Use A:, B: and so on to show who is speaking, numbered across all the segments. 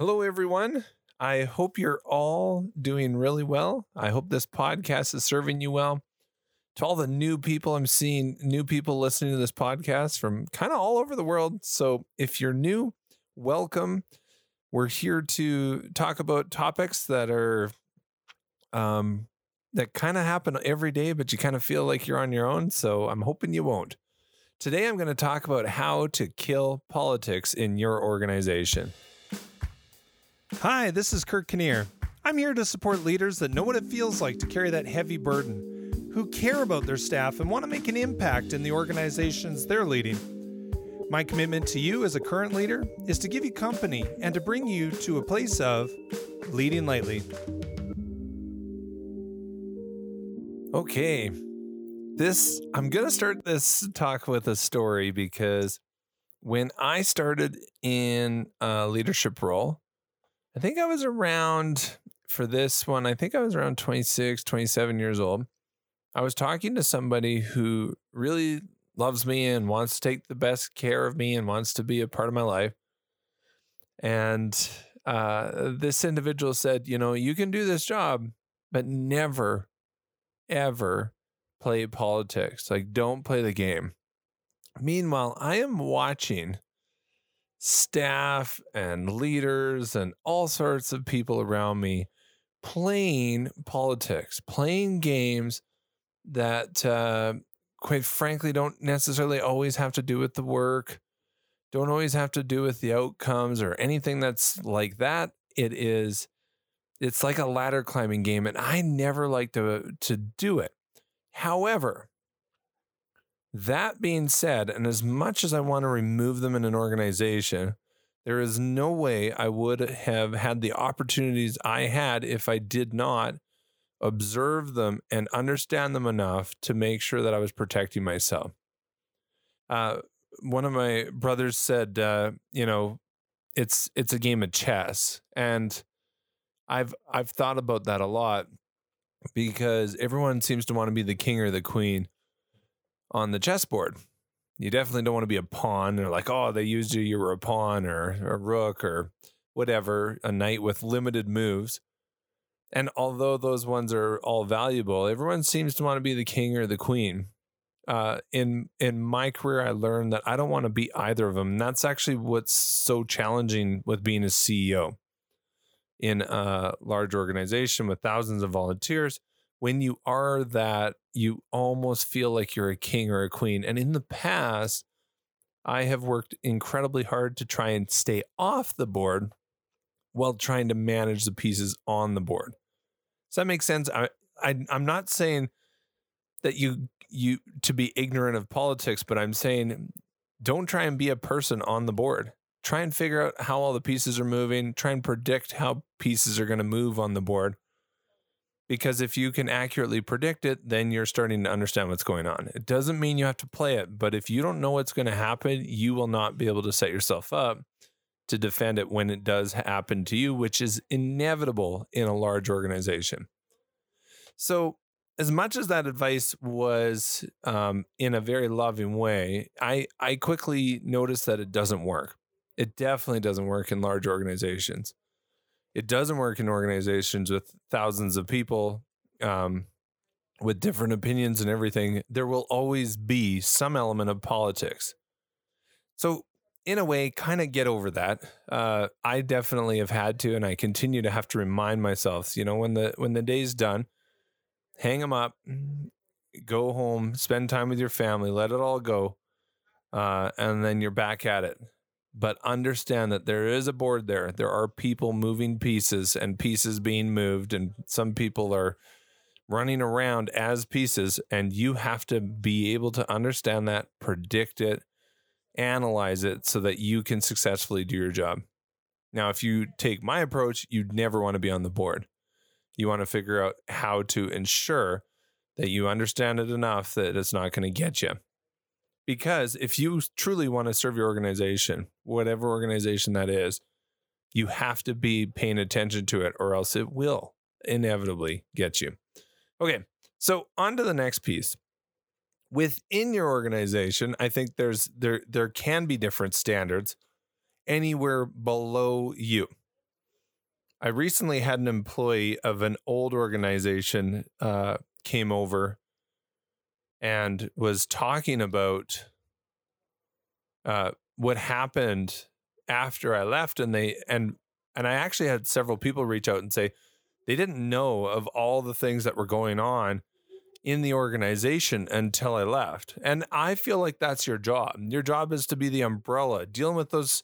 A: Hello, everyone. I hope you're all doing really well. I hope this podcast is serving you well. To all the new people, I'm seeing new people listening to this podcast from kind of all over the world. So if you're new, welcome. We're here to talk about topics that are um that kind of happen every day, but you kind of feel like you're on your own. So I'm hoping you won't. Today, I'm going to talk about how to kill politics in your organization.
B: Hi, this is Kurt Kinnear. I'm here to support leaders that know what it feels like to carry that heavy burden, who care about their staff and want to make an impact in the organizations they're leading. My commitment to you as a current leader is to give you company and to bring you to a place of leading lightly.
A: Okay. This, I'm going to start this talk with a story because when I started in a leadership role, I think I was around for this one, I think I was around 26, 27 years old. I was talking to somebody who really loves me and wants to take the best care of me and wants to be a part of my life. And uh, this individual said, You know, you can do this job, but never, ever play politics. Like, don't play the game. Meanwhile, I am watching staff and leaders and all sorts of people around me playing politics, playing games that, uh, quite frankly, don't necessarily always have to do with the work, don't always have to do with the outcomes or anything that's like that. It is, it's like a ladder climbing game, and I never like to to do it. However, that being said, and as much as I want to remove them in an organization, there is no way I would have had the opportunities I had if I did not observe them and understand them enough to make sure that I was protecting myself. Uh, one of my brothers said, uh, you know, it's it's a game of chess, and I've I've thought about that a lot because everyone seems to want to be the king or the queen on the chessboard. You definitely don't want to be a pawn. They're like, oh, they used you, you were a pawn or a rook or whatever, a knight with limited moves. And although those ones are all valuable, everyone seems to want to be the king or the queen. Uh, in in my career, I learned that I don't want to be either of them. And that's actually what's so challenging with being a CEO in a large organization with thousands of volunteers when you are that, you almost feel like you're a king or a queen. And in the past, I have worked incredibly hard to try and stay off the board while trying to manage the pieces on the board. Does that make sense? I, I I'm not saying that you you to be ignorant of politics, but I'm saying don't try and be a person on the board. Try and figure out how all the pieces are moving. Try and predict how pieces are going to move on the board because if you can accurately predict it, then you're starting to understand what's going on. It doesn't mean you have to play it, but if you don't know what's going to happen, you will not be able to set yourself up to defend it when it does happen to you, which is inevitable in a large organization. So, as much as that advice was um, in a very loving way, I, I quickly noticed that it doesn't work. It definitely doesn't work in large organizations. It doesn't work in organizations with thousands of people um, with different opinions and everything. There will always be some element of politics. So, in a way, kind of get over that. Uh, I definitely have had to, and I continue to have to remind myself. You know, when the when the day's done, hang them up, go home, spend time with your family, let it all go, uh, and then you're back at it but understand that there is a board there. There are people moving pieces and pieces being moved, and some people are running around as pieces, and you have to be able to understand that, predict it, analyze it so that you can successfully do your job. Now, if you take my approach, you'd never want to be on the board. You want to figure out how to ensure that you understand it enough that it's not going to get you. Because if you truly want to serve your organization, whatever organization that is, you have to be paying attention to it or else it will inevitably get you. Okay, so on to the next piece. Within your organization, I think there's there there can be different standards anywhere below you. I recently had an employee of an old organization uh, came over and was talking about uh, what happened after I left, and they and and I actually had several people reach out and say they didn't know of all the things that were going on in the organization until I left. And I feel like that's your job. Your job is to be the umbrella, dealing with those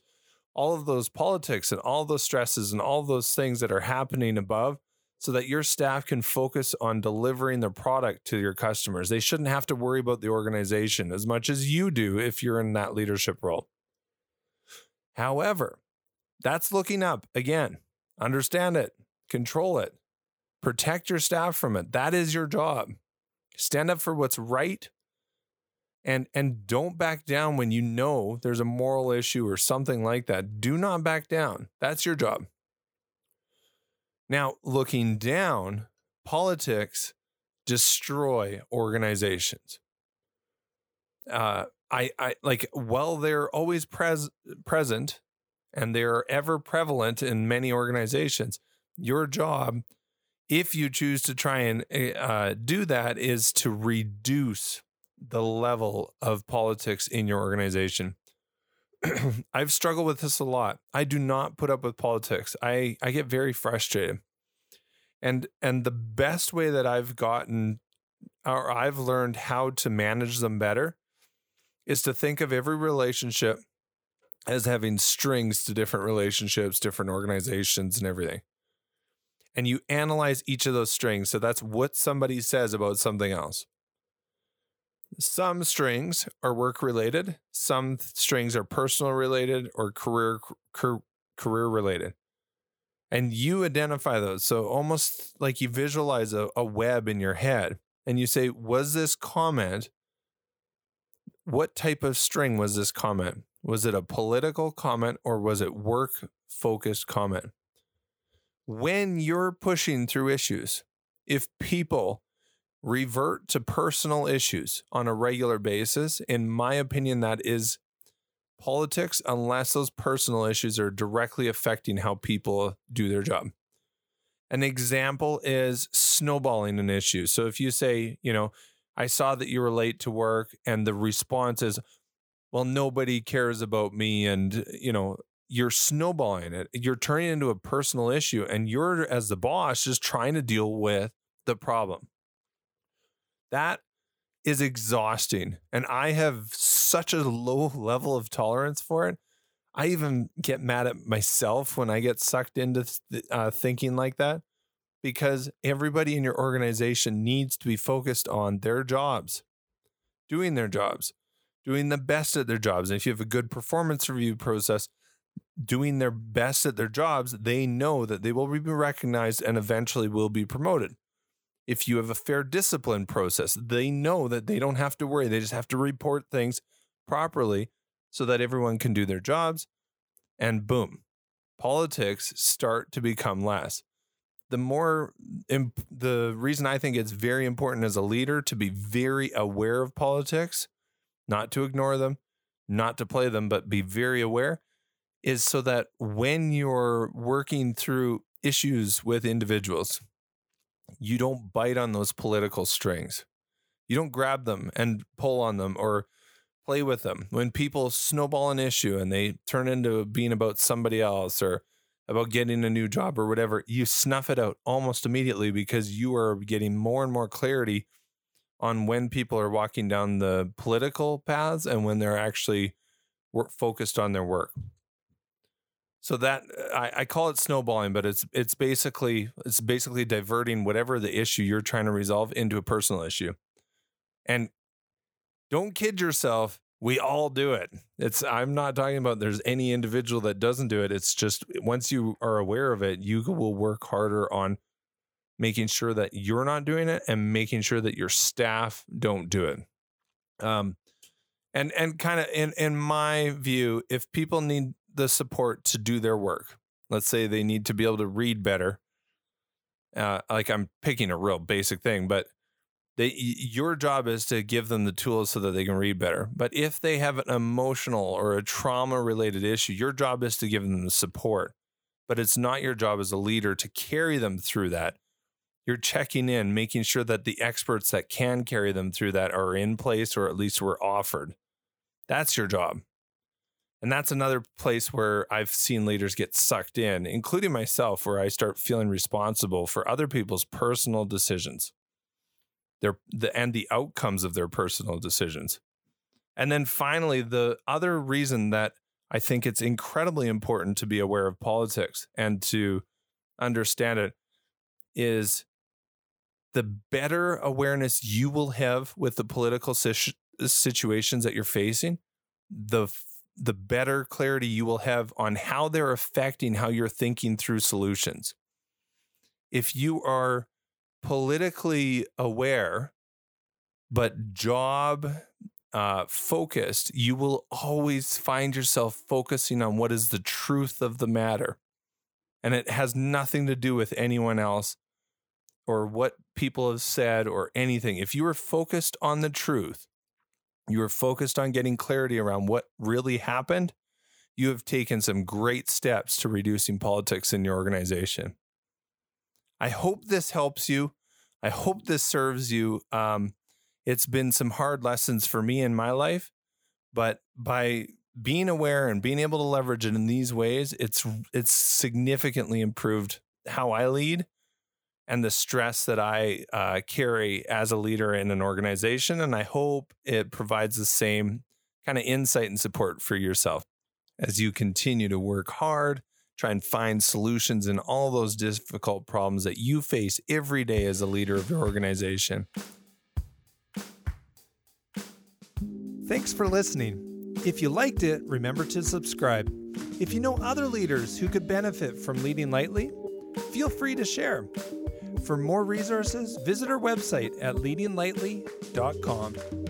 A: all of those politics and all those stresses and all those things that are happening above so that your staff can focus on delivering the product to your customers. They shouldn't have to worry about the organization as much as you do if you're in that leadership role. However, that's looking up. Again, understand it, control it, protect your staff from it. That is your job. Stand up for what's right and and don't back down when you know there's a moral issue or something like that. Do not back down. That's your job. Now, looking down, politics destroy organizations. Uh, I, I like while they're always pres- present and they're ever prevalent in many organizations. Your job, if you choose to try and eh, uh, do that, is to reduce the level of politics in your organization. I've struggled with this a lot. I do not put up with politics. I, I get very frustrated. And and the best way that I've gotten or I've learned how to manage them better is to think of every relationship as having strings to different relationships, different organizations, and everything. And you analyze each of those strings. So that's what somebody says about something else. Some strings are work related, some strings are personal related or career career related. And you identify those. So almost like you visualize a, a web in your head and you say, was this comment what type of string was this comment? Was it a political comment or was it work focused comment? When you're pushing through issues, if people revert to personal issues on a regular basis, in my opinion, that is politics, unless those personal issues are directly affecting how people do their job. An example is snowballing an issue. So if you say, you know, I saw that you were late to work, and the response is, well, nobody cares about me. And, you know, you're snowballing it. You're turning it into a personal issue, and you're, as the boss, just trying to deal with the problem. That is exhausting. And I have such a low level of tolerance for it. I even get mad at myself when I get sucked into uh, thinking like that because everybody in your organization needs to be focused on their jobs, doing their jobs, doing the best at their jobs. And if you have a good performance review process, doing their best at their jobs, they know that they will be recognized and eventually will be promoted if you have a fair discipline process, they know that they don't have to worry. They just have to report things properly so that everyone can do their jobs. And boom, politics start to become less. The more, imp- the reason I think it's very important as a leader to be very aware of politics, not to ignore them, not to play them, but be very aware, is so that when you're working through issues with individuals, you don't bite on those political strings. You don't grab them and pull on them or play with them. When people snowball an issue and they turn into being about somebody else or about getting a new job or whatever, you snuff it out almost immediately because you are getting more and more clarity on when people are walking down the political paths and when they're actually focused on their work. So that I, I, call it snowballing, but it's it's basically it's basically diverting whatever the issue you're trying to resolve into a personal issue. And don't kid yourself, we all do it. It's I'm not talking about there's any individual that doesn't do it. It's just once you are aware of it, you will work harder on making sure that you're not doing it and making sure that your staff don't do it. Um and and kind of in in my view, if people need the support to do their work. Let's say they need to be able to read better. Uh, like I'm picking a real basic thing, but they your job is to give them the tools so that they can read better. But if they have an emotional or a trauma related issue, your job is to give them the support but it's not your job as a leader to carry them through that. You're checking in, making sure that the experts that can carry them through that are in place or at least were offered. That's your job. And that's another place where I've seen leaders get sucked in, including myself, where I start feeling responsible for other people's personal decisions. Their the and the outcomes of their personal decisions. And then finally, the other reason that I think it's incredibly important to be aware of politics and to understand it is the better awareness you will have with the political situations that you're facing, the the better clarity you will have on how they're affecting how you're thinking through solutions. If you are politically aware but job uh, focused, you will always find yourself focusing on what is the truth of the matter. And it has nothing to do with anyone else or what people have said or anything. If you are focused on the truth, you are focused on getting clarity around what really happened, you have taken some great steps to reducing politics in your organization. I hope this helps you. I hope this serves you. Um, it's been some hard lessons for me in my life, but by being aware and being able to leverage it in these ways, it's it's significantly improved how I lead and the stress that I uh, carry as a leader in an organization. And I hope it provides the same kind of insight and support for yourself as you continue to work hard, try and find solutions in all those difficult problems that you face every day as a leader of your organization.
B: Thanks for listening. If you liked it, remember to subscribe. If you know other leaders who could benefit from leading lightly, feel free to share. For more resources, visit our website at leadinglightly.com.